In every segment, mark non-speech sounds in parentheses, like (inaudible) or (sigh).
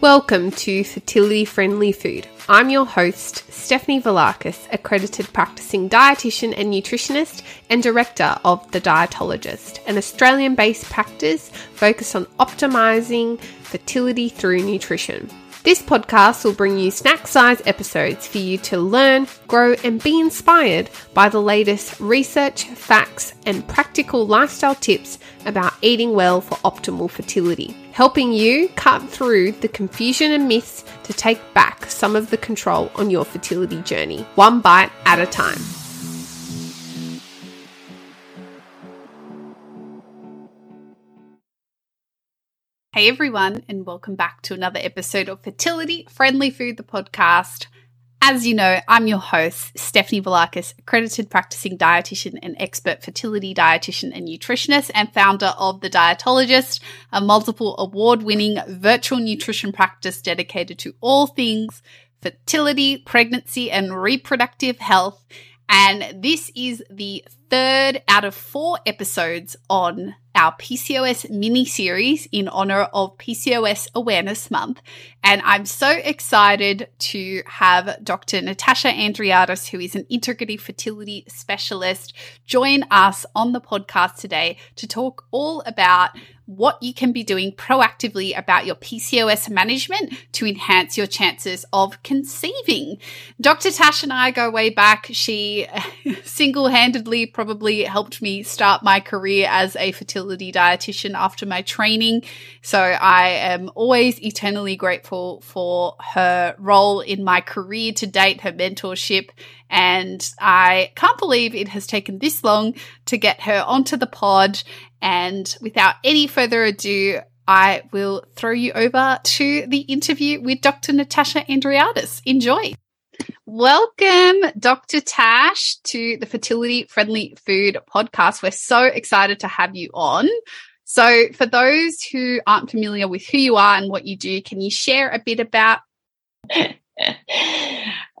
Welcome to Fertility Friendly Food. I'm your host, Stephanie Velakis, accredited practicing dietitian and nutritionist and director of The Dietologist, an Australian based practice focused on optimizing fertility through nutrition. This podcast will bring you snack size episodes for you to learn, grow, and be inspired by the latest research, facts, and practical lifestyle tips about eating well for optimal fertility, helping you cut through the confusion and myths to take back some of the control on your fertility journey, one bite at a time. Hey everyone, and welcome back to another episode of Fertility Friendly Food, the podcast. As you know, I'm your host, Stephanie Velakis, accredited practicing dietitian and expert fertility dietitian and nutritionist, and founder of The Dietologist, a multiple award winning virtual nutrition practice dedicated to all things fertility, pregnancy, and reproductive health. And this is the third out of four episodes on our PCOS mini series in honor of PCOS Awareness Month. And I'm so excited to have Dr. Natasha Andreadis, who is an integrative fertility specialist, join us on the podcast today to talk all about what you can be doing proactively about your PCOS management to enhance your chances of conceiving. Dr. Tash and I go way back. She (laughs) single handedly probably helped me start my career as a fertility dietitian after my training. So I am always eternally grateful for her role in my career to date, her mentorship. And I can't believe it has taken this long to get her onto the pod and without any further ado, I will throw you over to the interview with Dr. Natasha Andreadis. Enjoy. Welcome, Dr. Tash, to the Fertility Friendly Food podcast. We're so excited to have you on. So, for those who aren't familiar with who you are and what you do, can you share a bit about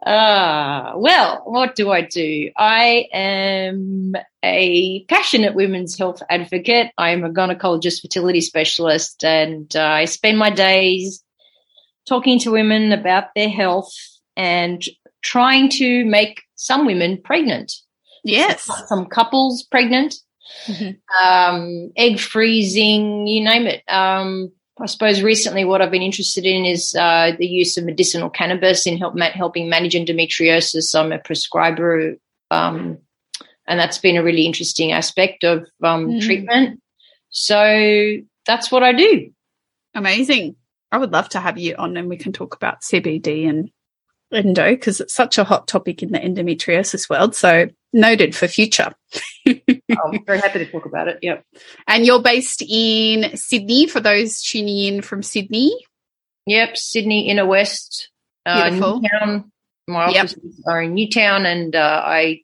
Uh, (laughs) well, what do I do? I am a passionate women's health advocate. I'm a gynecologist, fertility specialist, and uh, I spend my days talking to women about their health and trying to make some women pregnant. Yes. Some, some couples pregnant, mm-hmm. um, egg freezing, you name it. Um, I suppose recently what I've been interested in is uh, the use of medicinal cannabis in help, helping manage endometriosis. I'm a prescriber, um, and that's been a really interesting aspect of um, mm. treatment. So that's what I do. Amazing. I would love to have you on and we can talk about CBD and endo because it's such a hot topic in the endometriosis world. So noted for future. (laughs) I'm very happy to talk about it. Yep. And you're based in Sydney for those tuning in from Sydney. Yep, Sydney Inner West, uh, Newtown. My offices yep. are in Newtown, and uh, I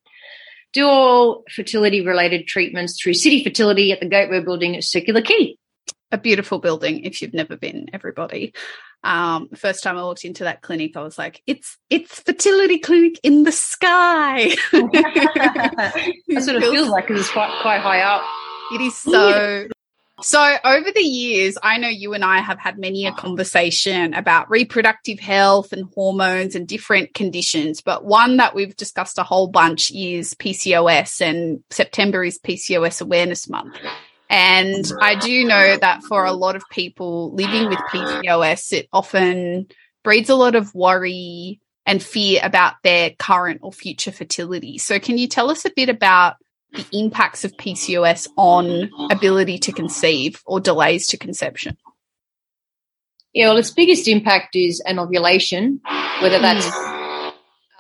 do all fertility related treatments through City Fertility at the Gateway Building at Circular Quay. A beautiful building if you've never been, everybody. Um, first time I walked into that clinic, I was like, "It's it's fertility clinic in the sky." (laughs) That's what it feels like because it's quite quite high up. It is so. So over the years, I know you and I have had many a conversation about reproductive health and hormones and different conditions, but one that we've discussed a whole bunch is PCOS and September is PCOS awareness month. And I do know that for a lot of people living with PCOS, it often breeds a lot of worry and fear about their current or future fertility. So, can you tell us a bit about the impacts of PCOS on ability to conceive or delays to conception? Yeah, well, its biggest impact is anovulation, whether that's mm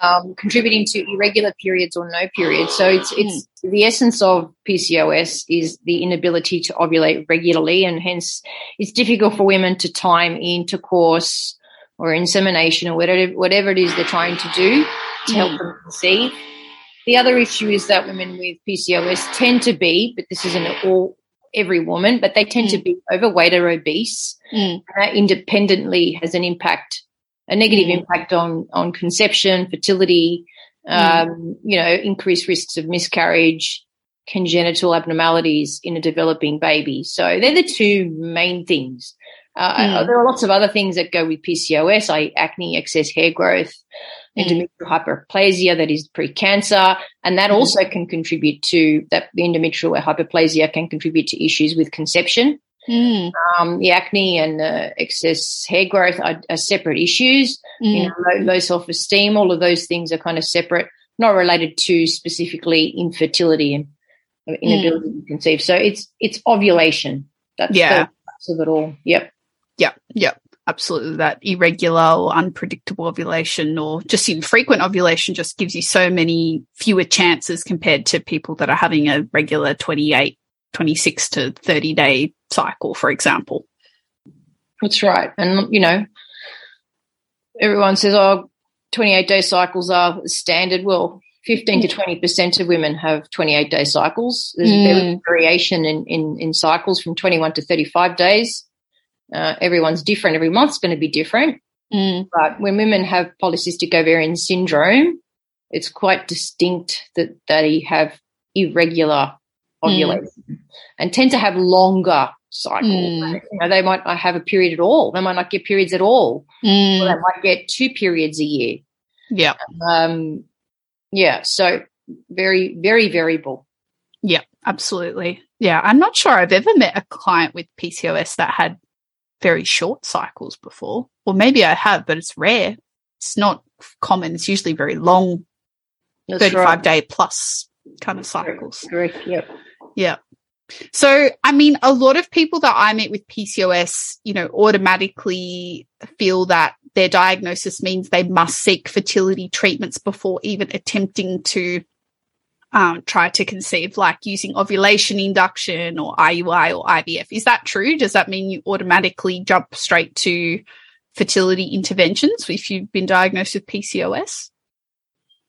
um, contributing to irregular periods or no periods. So it's it's mm. the essence of PCOS is the inability to ovulate regularly, and hence it's difficult for women to time intercourse or insemination or whatever whatever it is they're trying to do to help them conceive. The other issue is that women with PCOS tend to be, but this isn't all every woman, but they tend mm. to be overweight or obese. Mm. that independently has an impact a negative mm. impact on on conception, fertility, mm. um, you know, increased risks of miscarriage, congenital abnormalities in a developing baby. So they're the two main things. Uh, mm. There are lots of other things that go with PCOS, like acne, excess hair growth, mm. endometrial hyperplasia that is pre-cancer, and that mm. also can contribute to that. The endometrial hyperplasia can contribute to issues with conception. Mm. Um, the acne and the excess hair growth are, are separate issues. Mm. You know, low, low self esteem, all of those things are kind of separate, not related to specifically infertility and inability mm. to conceive. So it's it's ovulation. That's yeah. the of it all. Yep. Yep. Yep. Absolutely. That irregular or unpredictable ovulation or just infrequent ovulation just gives you so many fewer chances compared to people that are having a regular 28 26 to 30 day cycle, for example. That's right. And, you know, everyone says, oh, 28 day cycles are standard. Well, 15 to 20% of women have 28 day cycles. There's mm. variation in, in, in, cycles from 21 to 35 days. Uh, everyone's different. Every month's going to be different. Mm. But when women have polycystic ovarian syndrome, it's quite distinct that they have irregular ovulation mm. and tend to have longer cycles. Mm. You know, they might not have a period at all. They might not get periods at all. Mm. Or they might get two periods a year. Yeah. Um, yeah. So very, very variable. Yeah, absolutely. Yeah. I'm not sure I've ever met a client with PCOS that had very short cycles before. Or maybe I have, but it's rare. It's not common. It's usually very long, That's 35 right. day plus kind of cycles. Correct. Yep. Yeah. So, I mean, a lot of people that I meet with PCOS, you know, automatically feel that their diagnosis means they must seek fertility treatments before even attempting to um, try to conceive, like using ovulation induction or IUI or IVF. Is that true? Does that mean you automatically jump straight to fertility interventions if you've been diagnosed with PCOS?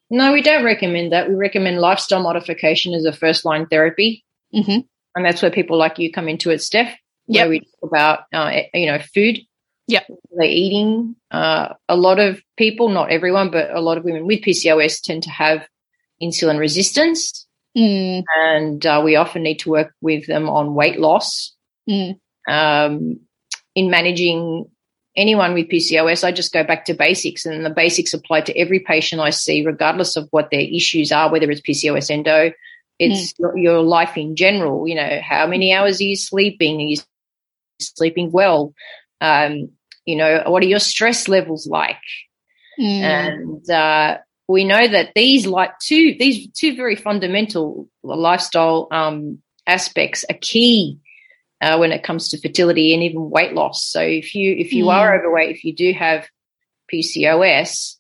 No, we don't recommend that. We recommend lifestyle modification as a first line therapy. Mm-hmm. And that's where people like you come into it, Steph. Yeah. We talk about, uh, you know, food. Yeah. They're eating. Uh, a lot of people, not everyone, but a lot of women with PCOS tend to have insulin resistance. Mm. And uh, we often need to work with them on weight loss. Mm. Um, in managing anyone with PCOS, I just go back to basics, and the basics apply to every patient I see, regardless of what their issues are, whether it's PCOS endo, it's mm. your, your, life in general. You know, how many hours are you sleeping? Are you sleeping well? Um, you know, what are your stress levels like? Mm. And uh, we know that these like two these two very fundamental lifestyle um, aspects are key uh, when it comes to fertility and even weight loss. So if you if you mm. are overweight, if you do have PCOS,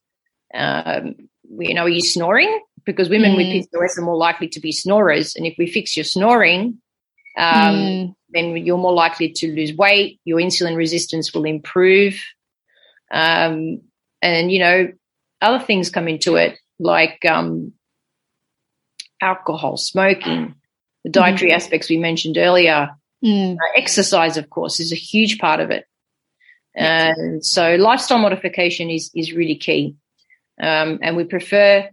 um, you know, are you snoring? Because women mm. with PCOS are more likely to be snorers, and if we fix your snoring, um, mm. then you're more likely to lose weight. Your insulin resistance will improve, um, and you know, other things come into it like um, alcohol, smoking, the dietary mm. aspects we mentioned earlier. Mm. Uh, exercise, of course, is a huge part of it. And so lifestyle modification is, is really key. Um, and we prefer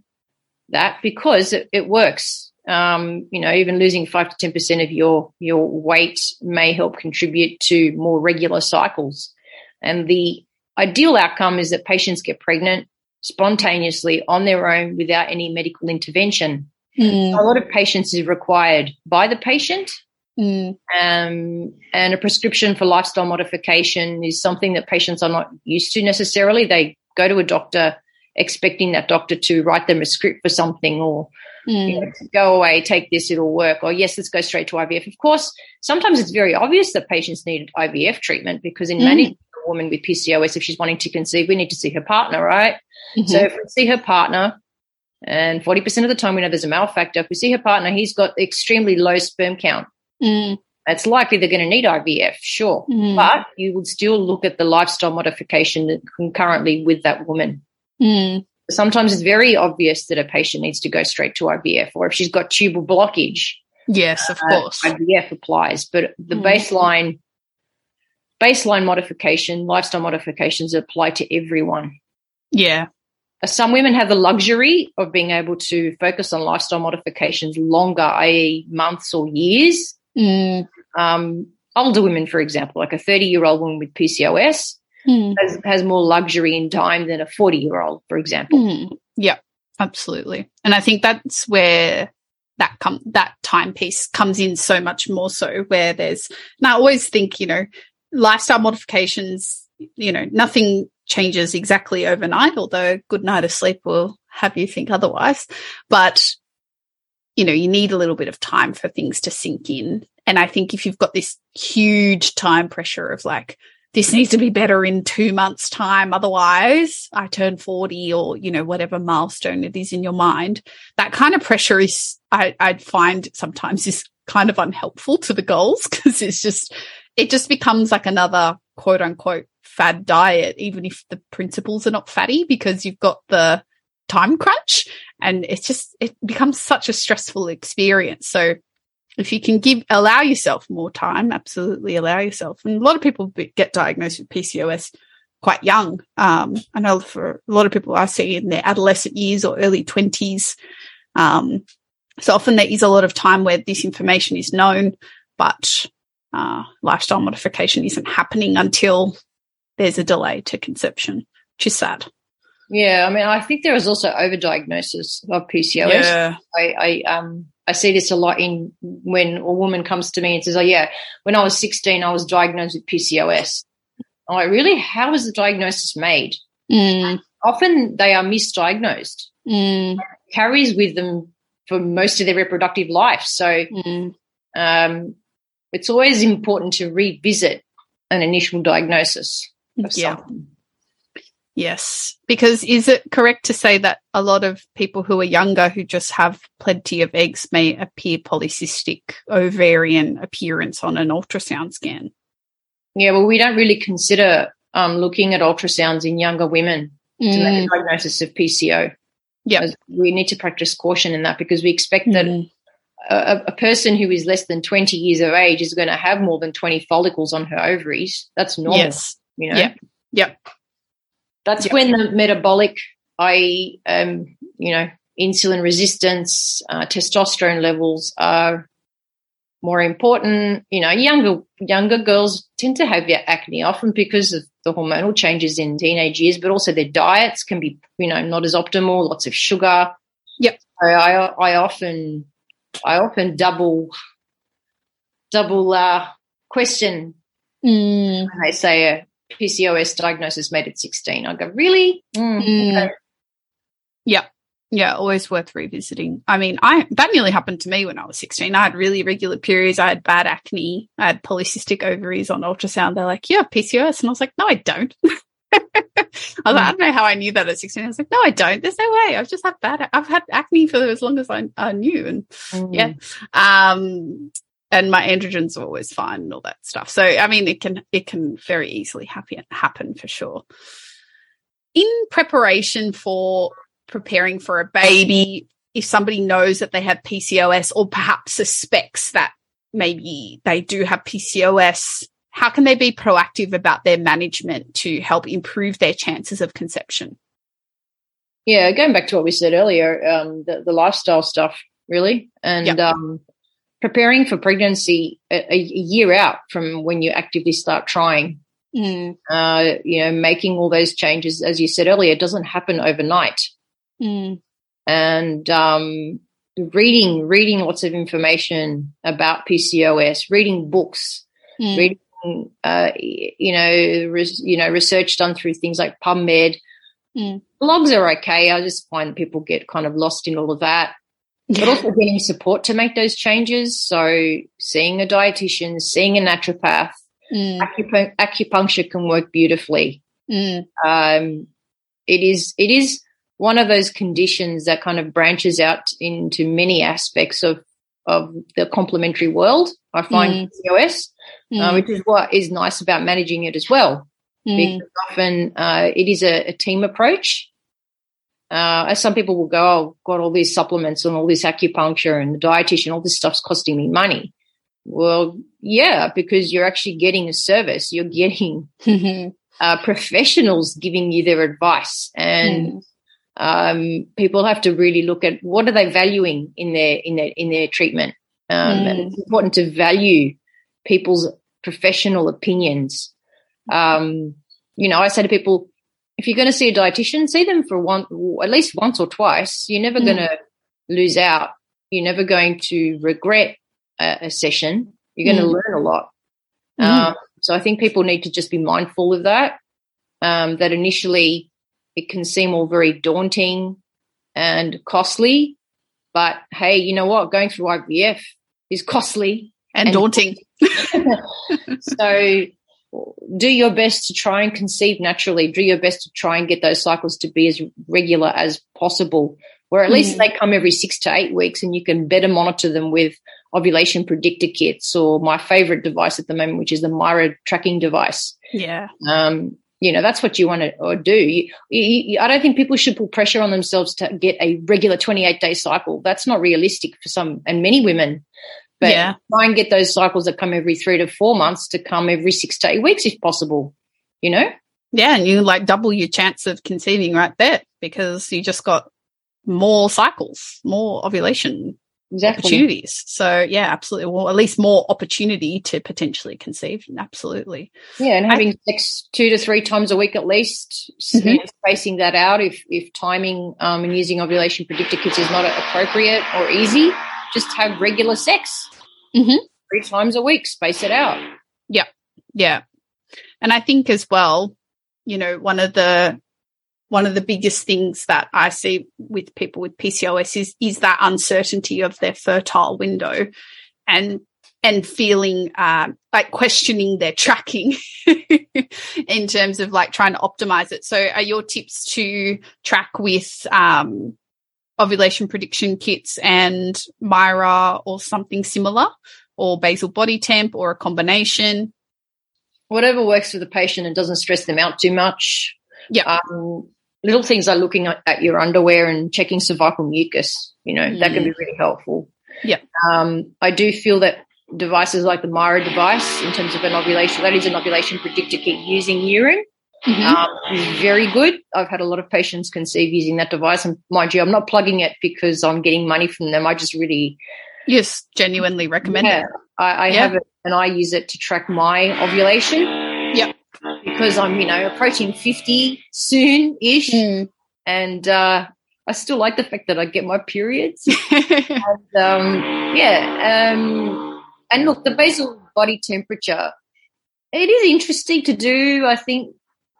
that because it, it works. Um, you know, even losing five to 10% of your, your weight may help contribute to more regular cycles. And the ideal outcome is that patients get pregnant spontaneously on their own without any medical intervention. Mm. A lot of patients is required by the patient Mm. Um, and a prescription for lifestyle modification is something that patients are not used to necessarily. They go to a doctor expecting that doctor to write them a script for something or mm. you know, go away, take this, it'll work. Or yes, let's go straight to IVF. Of course, sometimes it's very obvious that patients need IVF treatment because in mm. managing a woman with PCOS, if she's wanting to conceive, we need to see her partner, right? Mm-hmm. So if we see her partner, and 40% of the time we know there's a male factor, if we see her partner, he's got extremely low sperm count Mm. It's likely they're going to need IVF, sure, mm. but you would still look at the lifestyle modification concurrently with that woman. Mm. Sometimes it's very obvious that a patient needs to go straight to IVF, or if she's got tubal blockage. Yes, of uh, course. IVF applies, but the mm. baseline baseline modification, lifestyle modifications apply to everyone. Yeah. Some women have the luxury of being able to focus on lifestyle modifications longer, i.e., months or years. Mm. Um, older women, for example, like a 30 year old woman with PCOS Mm. has, has more luxury in time than a 40 year old, for example. Mm. Yeah, absolutely. And I think that's where that come that time piece comes in so much more so where there's and I always think, you know, lifestyle modifications, you know, nothing changes exactly overnight, although a good night of sleep will have you think otherwise. But you know, you need a little bit of time for things to sink in. And I think if you've got this huge time pressure of like, this needs to be better in two months time. Otherwise I turn 40 or, you know, whatever milestone it is in your mind. That kind of pressure is, I, I find sometimes is kind of unhelpful to the goals (laughs) because it's just, it just becomes like another quote unquote fad diet, even if the principles are not fatty because you've got the time crunch and it's just, it becomes such a stressful experience. So if you can give allow yourself more time absolutely allow yourself. And a lot of people get diagnosed with pcos quite young. Um, i know for a lot of people i see in their adolescent years or early 20s um, so often there is a lot of time where this information is known but uh, lifestyle modification isn't happening until there's a delay to conception which is sad. Yeah, I mean, I think there is also overdiagnosis of PCOS. I, I um I see this a lot in when a woman comes to me and says, "Oh yeah, when I was 16, I was diagnosed with PCOS." I'm like, really? How was the diagnosis made? Mm, Often they are misdiagnosed, mm, carries with them for most of their reproductive life. So mm. um, it's always important to revisit an initial diagnosis of Yeah. something. Yes, because is it correct to say that a lot of people who are younger who just have plenty of eggs may appear polycystic ovarian appearance on an ultrasound scan? Yeah, well, we don't really consider um, looking at ultrasounds in younger women to make a diagnosis of PCO. Yep. As We need to practice caution in that because we expect that Mm. a, a person who is less than 20 years of age is going to have more than 20 follicles on her ovaries. That's normal, Yes. you know. Yep. Yep. That's Yep. when the metabolic, i.e., um, you know, insulin resistance, uh, testosterone levels are more important. You know, younger younger girls tend to have their acne often because of the hormonal changes in teenage years, but also their diets can be, you know, not as optimal. Lots of sugar. Yep. So I I often I often double double uh, question Mm. when they say a PCOS diagnosis made at 16. I go, really? Mm, Mm. Yeah. Yeah, always worth revisiting. I mean, I that nearly happened to me when I was 16. I had really irregular periods. I had bad acne. I had polycystic ovaries on ultrasound. They're like, "Yeah, PCOS," and I was like, "No, I don't." (laughs) I was like, I don't know how I knew that at 16. I was like, "No, I don't. There's no way. I've just had bad. I've had acne for as long as I, I knew." And Mm. yeah, um, and my androgens are always fine and all that stuff. So, I mean, it can it can very easily happen happen for sure. In preparation for preparing for a baby, if somebody knows that they have PCOS or perhaps suspects that maybe they do have PCOS, how can they be proactive about their management to help improve their chances of conception? Yeah, going back to what we said earlier, um, the, the lifestyle stuff, really, and Yep. um, preparing for pregnancy a, a year out from when you actively start trying. Mm, Uh, you know, making all those changes, as you said earlier, doesn't happen overnight. mm, And um, reading, reading lots of information about PCOS, reading books, mm, reading, uh, you know, res, you know, research done through things like PubMed. Mm. Blogs are okay. I just find people get kind of lost in all of that. But also getting support to make those changes. So seeing a dietitian, seeing a naturopath, mm, acupu- acupuncture can work beautifully. mm, Um, it is it is one of those conditions that kind of branches out into many aspects of of the complementary world. I find PCOS, uh, mm, which is what is nice about managing it as well mm, because often uh, it is a, a team approach. Uh, as some people will go, oh, got all these supplements and all this acupuncture and the dietitian, all this stuff's costing me money. Well, yeah, because you're actually getting a service. You're getting mm, uh, professionals giving you their advice, and um, people have to really look at what are they valuing in their in their in their treatment. Um, And Mm. it's important to value people's professional opinions. Um, you know, I say to people, if you're going to see a dietitian, see them for one, at least once or twice. You're never mm. going to lose out. You're never going to regret a, a session. You're going to mm. learn a lot. Mm. Um, so I think people need to just be mindful of that. Um, that initially it can seem all very daunting and costly, but hey, you know what? Going through IVF is costly and, and daunting. (laughs) so do your best to try and conceive naturally. Do your best to try and get those cycles to be as regular as possible, where at mm. least they come every six to eight weeks and you can better monitor them with ovulation predictor kits or my favorite device at the moment, which is the Mira tracking device. Yeah. Um, you know, that's what you want to do. You, you, I don't think people should put pressure on themselves to get a regular 28 day cycle. That's not realistic for some and many women. But yeah. try and get those cycles that come every three to four months to come every six to eight weeks if possible, you know? Yeah. And you like double your chance of conceiving right there because you just got more cycles, more ovulation exactly. opportunities. So yeah, absolutely. Well, at least more opportunity to potentially conceive. Absolutely. Yeah, and having I, sex two to three times a week at least, mm-hmm. spacing that out if if timing um, and using ovulation predictor kits is not appropriate or easy, just have regular sex mm-hmm. three times a week. Space it out. Yeah, yeah. And I think as well, you know, one of the one of the biggest things that I see with people with PCOS is is that uncertainty of their fertile window, and and feeling um, like questioning their tracking (laughs) in terms of like trying to optimize it. So, are your tips to track with um, ovulation prediction kits and Mira or something similar, or basal body temp, or a combination? Whatever works for the patient and doesn't stress them out too much. Yeah. Um, little things like looking at, at, your underwear and checking cervical mucus, you know, mm. that can be mm. really helpful. Yeah. Um, I do feel that devices like the Myra device, in terms of an ovulation, that is an ovulation predictor kit using urine, mm-hmm. um, very good. I've had a lot of patients conceive using that device. And mind you, I'm not plugging it because I'm getting money from them. I just really. Yes, genuinely recommend yeah, it. I, I yeah. have it and I use it to track my ovulation. Yep because I'm, you know, approaching 50 soon ish. Mm. And, uh, I still like the fact that I get my periods. (laughs) and, um, yeah. Um, and look, the basal body temperature, it is interesting to do, I think,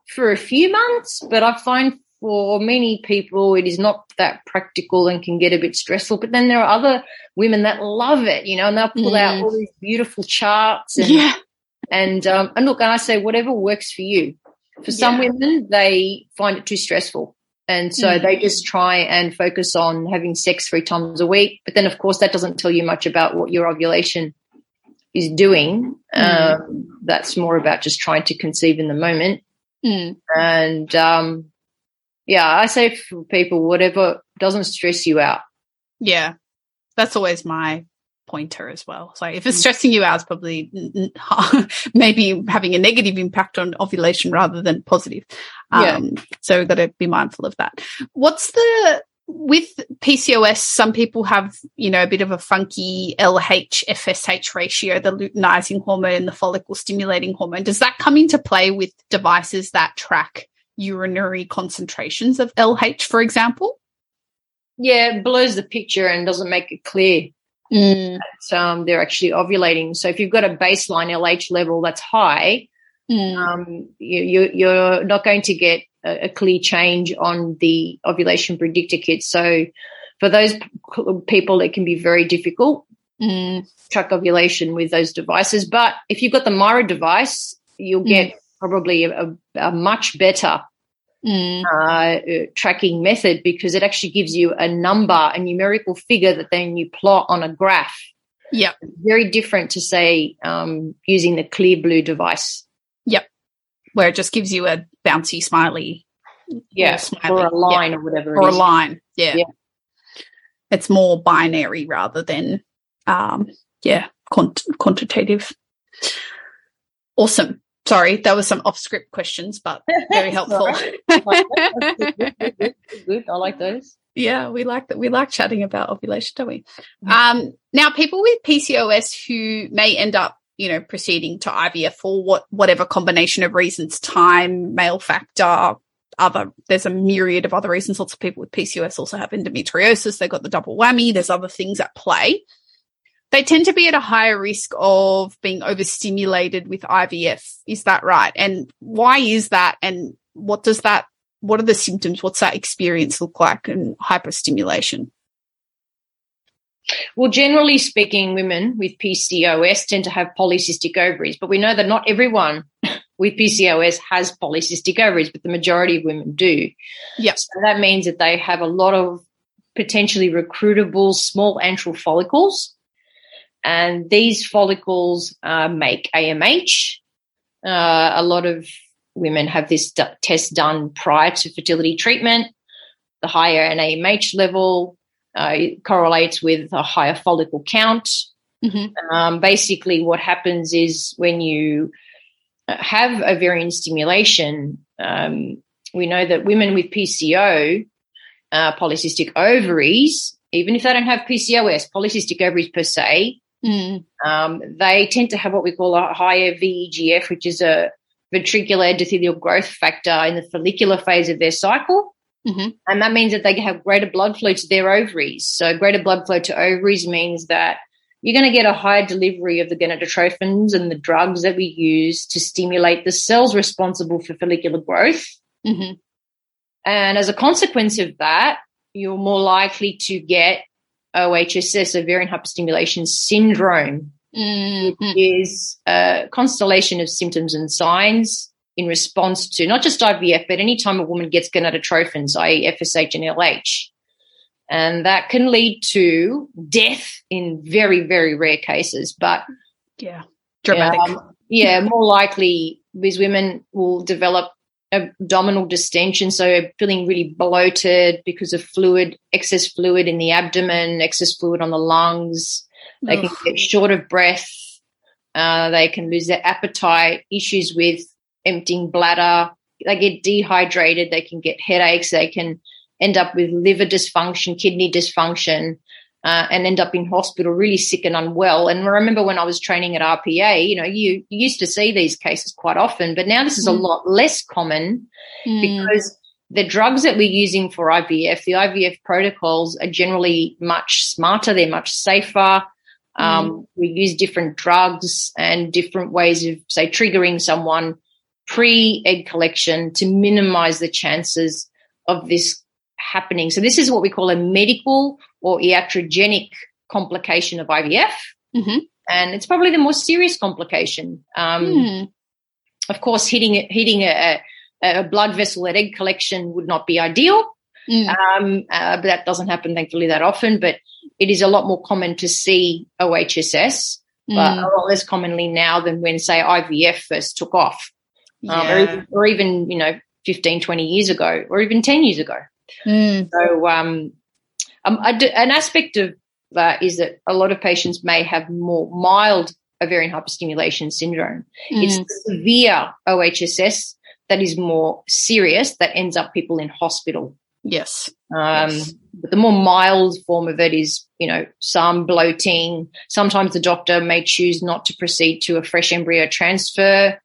for a few months, but I find for many people it is not that practical and can get a bit stressful. But then there are other women that love it, you know, and they'll pull mm. out all these beautiful charts and yeah. And um, and look, and I say whatever works for you. For some yeah. women, they find it too stressful. And so mm they just try and focus on having sex three times a week. But then, of course, that doesn't tell you much about what your ovulation is doing. mm Um, that's more about just trying to conceive in the moment. Mm. And um, yeah, I say for people, whatever doesn't stress you out. Yeah, that's always my pointer as well. So if it's mm. stressing you out, it's probably (laughs) maybe having a negative impact on ovulation rather than positive. Yeah. Um, so we've got to be mindful of that. What's the with PCOS, some people have, you know, a bit of a funky LH FSH ratio, the luteinizing hormone and the follicle stimulating hormone. Does that come into play with devices that track urinary concentrations of LH, for example? Yeah, it blurs the picture and doesn't make it clear mm. that um, they're actually ovulating. So if you've got a baseline LH level that's high, mm. um, you, you, are not going to get a, a, clear change on the ovulation predictor kit. So for those people, it can be very difficult mm. track ovulation with those devices. But if you've got the Mira device, you'll get mm. probably a, a much better mm. uh, tracking method because it actually gives you a number, a numerical figure that then you plot on a graph. Yeah. Very different to say um, using the Clearblue device. Yep. Where it just gives you a bouncy smiley. Yeah. Smiley. Or a line yeah. or whatever. Or a line. Yeah. yeah. It's more binary rather than, um, yeah, quant- quantitative. Awesome. Sorry, that was some off script questions, but very (laughs) helpful. (laughs) good, good, I like those. Yeah, we like that. We like chatting about ovulation, don't we? Um, now, people with PCOS who may end up you know, proceeding to IVF for what, whatever combination of reasons, time, male factor, other, there's a myriad of other reasons. Lots of people with PCOS also have endometriosis. They've got the double whammy. There's other things at play. They tend to be at a higher risk of being overstimulated with IVF. Is that right? And why is that? And what does that, what are the symptoms? What's that experience look like in hyperstimulation? Well, generally speaking, women with PCOS tend to have polycystic ovaries, but we know that not everyone (laughs) with PCOS has polycystic ovaries, but the majority of women do. Yes. So that means that they have a lot of potentially recruitable small antral follicles. And these follicles uh, make AMH. Uh, a lot of women have this d- test done prior to fertility treatment. The higher an AMH level uh, correlates with a higher follicle count. Mm-hmm. Um, basically, what happens is when you have ovarian stimulation, um, we know that women with PCO, uh, polycystic ovaries, even if they don't have PCOS, polycystic ovaries per se, mm. um, they tend to have what we call a higher VEGF, which is a ventricular endothelial growth factor in the follicular phase of their cycle. Mm-hmm. And that means that they have greater blood flow to their ovaries. So, greater blood flow to ovaries means that you're going to get a higher delivery of the gonadotrophins and the drugs that we use to stimulate the cells responsible for follicular growth. Mm-hmm. And as a consequence of that, you're more likely to get OHSS, ovarian hyperstimulation syndrome, mm-hmm. which is a constellation of symptoms and signs in response to not just IVF, but any time a woman gets gonadotrophins, i.e., FSH and LH. And that can lead to death in very, very rare cases. But yeah, dramatic. Um, yeah, more likely these women will develop abdominal distension, so feeling really bloated because of fluid, excess fluid in the abdomen, excess fluid on the lungs. They Ugh. can get short of breath. Uh, they can lose their appetite, issues with emptying bladder. They get dehydrated. They can get headaches. They can end up with liver dysfunction, kidney dysfunction, uh, and end up in hospital really sick and unwell. And I remember when I was training at RPA, you know, you, you used to see these cases quite often, but now this is mm. a lot less common mm. because the drugs that we're using for IVF, the IVF protocols are generally much smarter, they're much safer. Um, mm. We use different drugs and different ways of, say, triggering someone pre egg collection to minimize the chances of this happening. So this is what we call a medical or iatrogenic complication of IVF. Mm-hmm. And it's probably the most serious complication. Um, mm. Of course, hitting hitting a, a, blood vessel at egg collection would not be ideal, mm. um, uh, but that doesn't happen thankfully that often. But it is a lot more common to see OHSS, mm. but a lot less commonly now than when, say, IVF first took off, yeah. um, or, even, or even you know 15, 20 years ago, or even 10 years ago. Mm. So, um, um, an aspect of that is that a lot of patients may have more mild ovarian hyperstimulation syndrome. Mm. It's severe OHSS that is more serious that ends up people in hospital. Yes. Um, yes. But the more mild form of it is, you know, some bloating. Sometimes the doctor may choose not to proceed to a fresh embryo transfer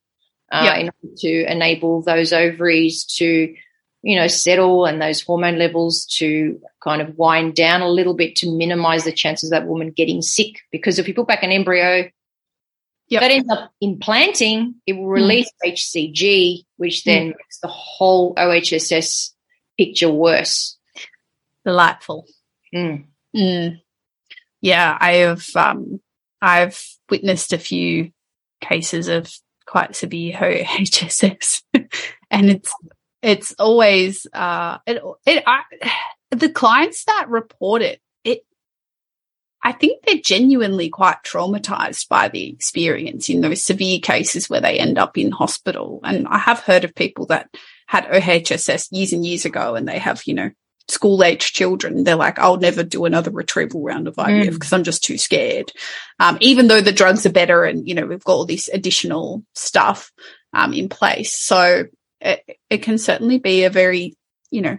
uh, yep. in order to enable those ovaries to you know, settle and those hormone levels to kind of wind down a little bit to minimize the chances of that woman getting sick. Because if you put back an embryo, yep. that ends up implanting, it will release mm. HCG, which then mm. makes the whole OHSS picture worse. Delightful. Mm. Yeah, I have um, I've witnessed a few cases of quite severe HSS, (laughs) and it's it's always uh it it I, the clients that report it it I think they're genuinely quite traumatized by the experience in those severe cases where they end up in hospital. And I have heard of people that had OHSS years and years ago and they have, you know, school age children. They're like, I'll never do another retrieval round of IVF because mm. I'm just too scared. Um, even though the drugs are better and, you know, we've got all this additional stuff, um, in place. So it, it can certainly be a very, you know,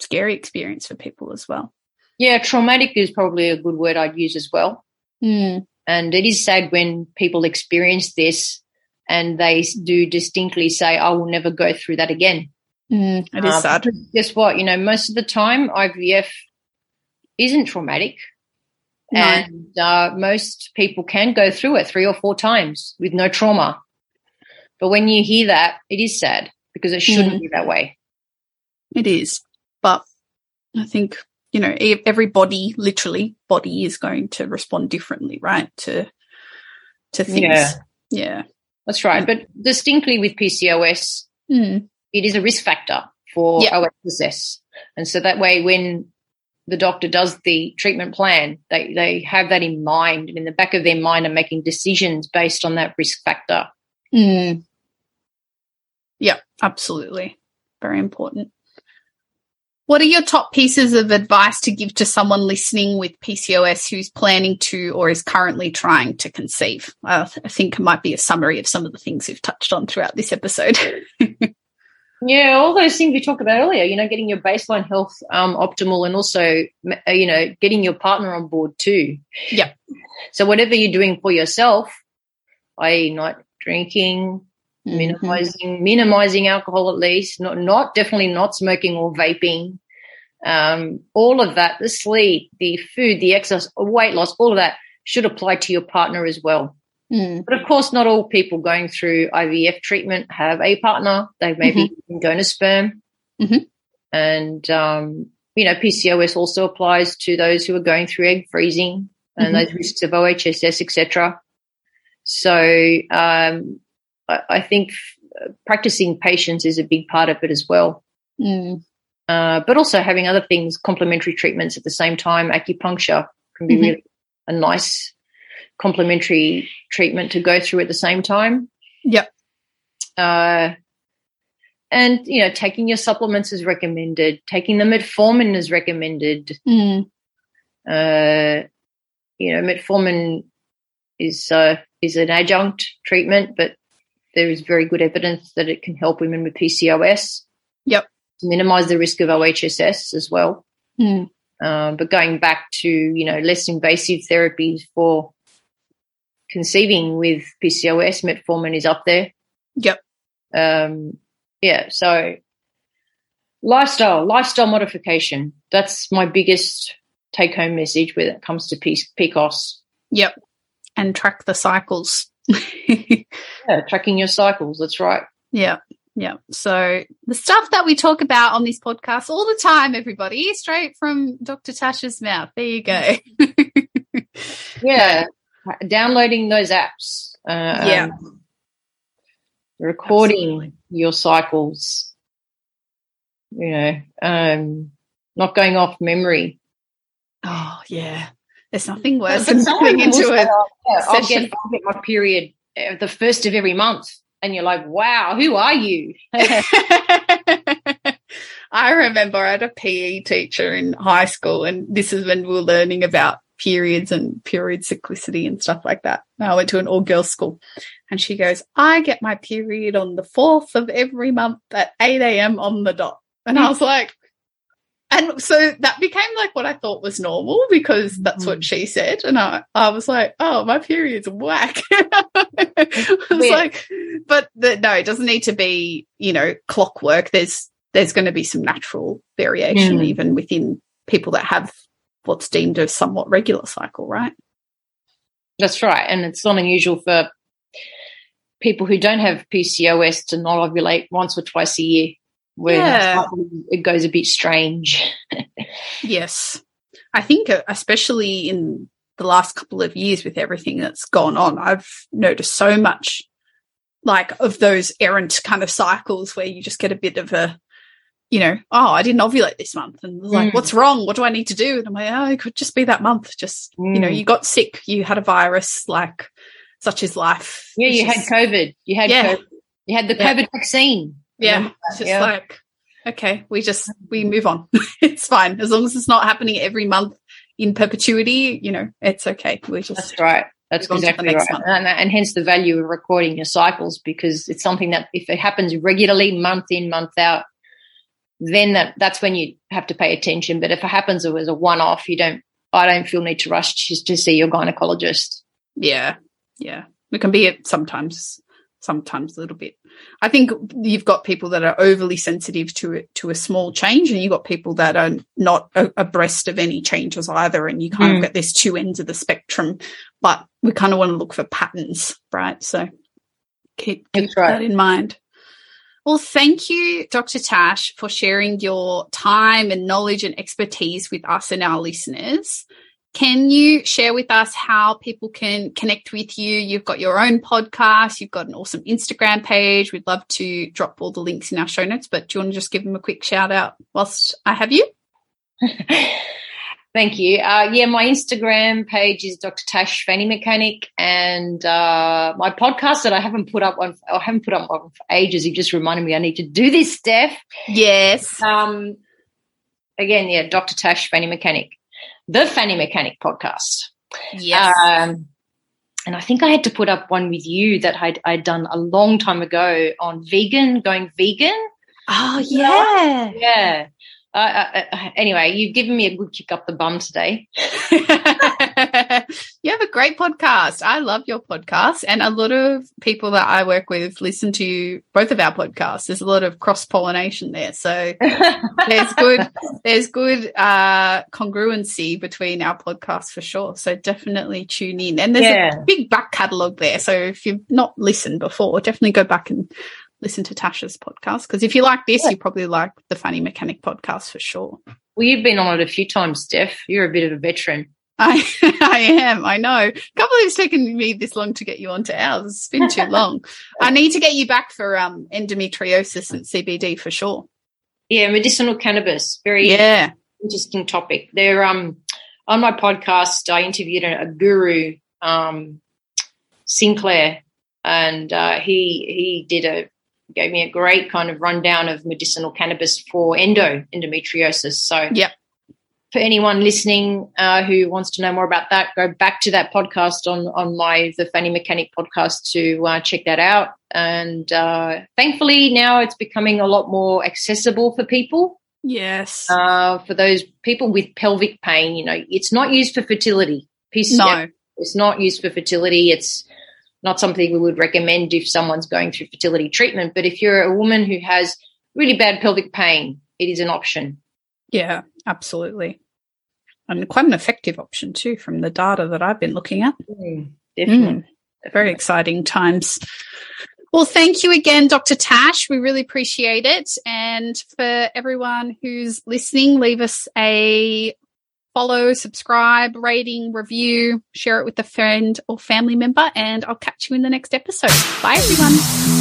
scary experience for people as well. Yeah, traumatic is probably a good word I'd use as well. Mm. And it is sad when people experience this and they do distinctly say, I will never go through that again. Mm, it is Um, sad. Guess what? You know, most of the time, IVF isn't traumatic. No. And uh, most people can go through it three or four times with no trauma. But when you hear that, it is sad because it shouldn't Mm. be that way. It is. But I think, you know, every body, literally, body is going to respond differently, right? To to things. Yeah. Yeah. That's right. But distinctly with PCOS, Mm. It is a risk factor for Yeah. OSS. And so that way, when the doctor does the treatment plan, they, they have that in mind and in the back of their mind are making decisions based on that risk factor. Mm. Yeah, absolutely. Very important. What are your top pieces of advice to give to someone listening with PCOS who's planning to or is currently trying to conceive? I I think it might be a summary of some of the things we've touched on throughout this episode. (laughs) Yeah, all those things we talked about earlier, you know, getting your baseline health um, optimal and also, uh, you know, getting your partner on board too. Yeah. So whatever you're doing for yourself, i.e. not drinking, Mhm. minimizing minimizing alcohol at least, not not definitely not smoking or vaping. Um, all of that, the sleep, the food, the exercise, weight loss, all of that should apply to your partner as well. Mm. But of course, not all people going through IVF treatment have a partner. They may be using donor sperm. Mhm. And, um, you know, PCOS also applies to those who are going through egg freezing and Mhm. those risks of OHSS, etc. So um, I, I think f- practicing patience is a big part of it as well. Mm. Uh, but also having other things, complementary treatments at the same time. Acupuncture can be Mhm. really a nice complementary treatment to go through at the same time. Yep. Uh, and you know, taking your supplements is recommended. Taking the metformin is recommended. Mm. Uh, you know, metformin is uh, is an adjunct treatment, but there is very good evidence that it can help women with PCOS. Yep. To minimize the risk of OHSS as well. Mm. Um, but going back to you know less invasive therapies for conceiving with PCOS, metformin is up there. Yep. Um, yeah. So lifestyle, lifestyle modification. That's my biggest take home message when it comes to P- PCOS. Yep. And track the cycles. (laughs) Yeah, tracking your cycles. That's right. Yeah. Yeah. So the stuff that we talk about on this podcast all the time, everybody, straight from Dr. Tasha's mouth. There you go. (laughs) Yeah. Downloading those apps. Uh, Yeah. um, recording Absolutely. your cycles. You know, um, not going off memory. oh, yeah. There's nothing worse than going into it. "Oh, yeah, I'll, get, I'll get my period the first of every month. And you're like, wow, who are you? (laughs) I remember I had a PE teacher in high school, and this is when we were learning about periods and period cyclicity and stuff like that. I went to an all girls school, and she goes, I get my period on the 4th of every month at 8 a.m. on the dot. And I was like, and so that became like what I thought was normal because that's what she said. And I, I was like, oh, my period's whack. (laughs) I was Weird. like, but the, no, it doesn't need to be, you know, clockwork. There's, there's going to be some natural variation Mm. even within people that have what's deemed a somewhat regular cycle, right? That's right. And it's not unusual for people who don't have PCOS to not ovulate once or twice a year, where Yeah. it goes a bit strange. (laughs) Yes. I think, uh, especially in the last couple of years with everything that's gone on, I've noticed so much like of those errant kind of cycles where you just get a bit of a, you know, oh, I didn't ovulate this month. And like, Mm. what's wrong? What do I need to do? And I'm like, oh, it could just be that month. Just, you know, Mm. you got sick, you had a virus, like, such is life. Yeah, It's you just- had COVID. You had Yeah. COVID. You had the Yeah. COVID vaccine. Yeah. Remember It's just Yeah. like, okay, we just, we move on. (laughs) it's fine. As long as it's not happening every month in perpetuity, you know, it's okay. We just, That's right. That's Move on to exactly next right. And, and hence the value of recording your cycles because it's something that if it happens regularly, month in, month out, then that, that's when you have to pay attention. But if it happens it was a one off, you don't, I don't feel need to rush to, to see your gynecologist. Yeah. Yeah. We can be it sometimes, sometimes a little bit. I think you've got people that are overly sensitive to it, to a small change, and you've got people that are not abreast of any changes either. And you kind Mm. of get this two ends of the spectrum, but we kind of want to look for patterns, right? So keep, keep right. that in mind. Well, thank you, Dr. Tash, for sharing your time and knowledge and expertise with us and our listeners. Can you share with us how people can connect with you? You've got your own podcast, you've got an awesome Instagram page. We'd love to drop all the links in our show notes, but do you want to just give them a quick shout out whilst I have you? (laughs) Thank you. Uh, yeah, my Instagram page is Dr. Tash Fanny Mechanic, and uh, my podcast that I haven't put up on, I haven't put up on for ages. You just reminded me I need to do this, Steph. Yes. Um, again, yeah, Dr. Tash Fanny Mechanic, the Fanny Mechanic podcast. Yes. Um, and I think I had to put up one with you that I'd, I'd done a long time ago on vegan, going vegan. oh, yeah. Yeah. Uh, anyway, you've given me a good kick up the bum today. (laughs) you have a great podcast. I love your podcast, and a lot of people that I work with listen to both of our podcasts. There's a lot of cross pollination there, so there's good (laughs) there's good uh, congruency between our podcasts for sure. So definitely tune in, and there's Yeah. a big back catalogue there. So if you've not listened before, definitely go back and listen to Tasha's podcast because if you like this, Yeah. you probably like the Fanny Mechanic podcast for sure. Well, you've been on it a few times, Steph. You're a bit of a veteran. I (laughs) I am. I know. Can't believe it's taken me this long to get you onto ours. It's been too (laughs) long. I need to get you back for um endometriosis and CBD for sure. Yeah, medicinal cannabis. Very Yeah. interesting topic. They're um on my podcast. I interviewed a, a guru, um, Sinclair, and uh, he he did a gave me a great kind of rundown of medicinal cannabis for endo endometriosis. So Yep. for anyone listening uh, who wants to know more about that, go back to that podcast on on my the Fanny Mechanic podcast to uh, check that out. And uh, thankfully, now it's becoming a lot more accessible for people. Yes. Uh, for those people with pelvic pain, you know, it's not used for fertility. No. it's not used for fertility. It's not something we would recommend if someone's going through fertility treatment. But if you're a woman who has really bad pelvic pain, it is an option. Yeah, absolutely. And quite an effective option too from the data that I've been looking at. Mm, definitely. Mm, very exciting times. Well, thank you again, Dr. Tash. We really appreciate it. And for everyone who's listening, leave us a follow, subscribe, rating, review, share it with a friend or family member, and I'll catch you in the next episode. Bye, everyone.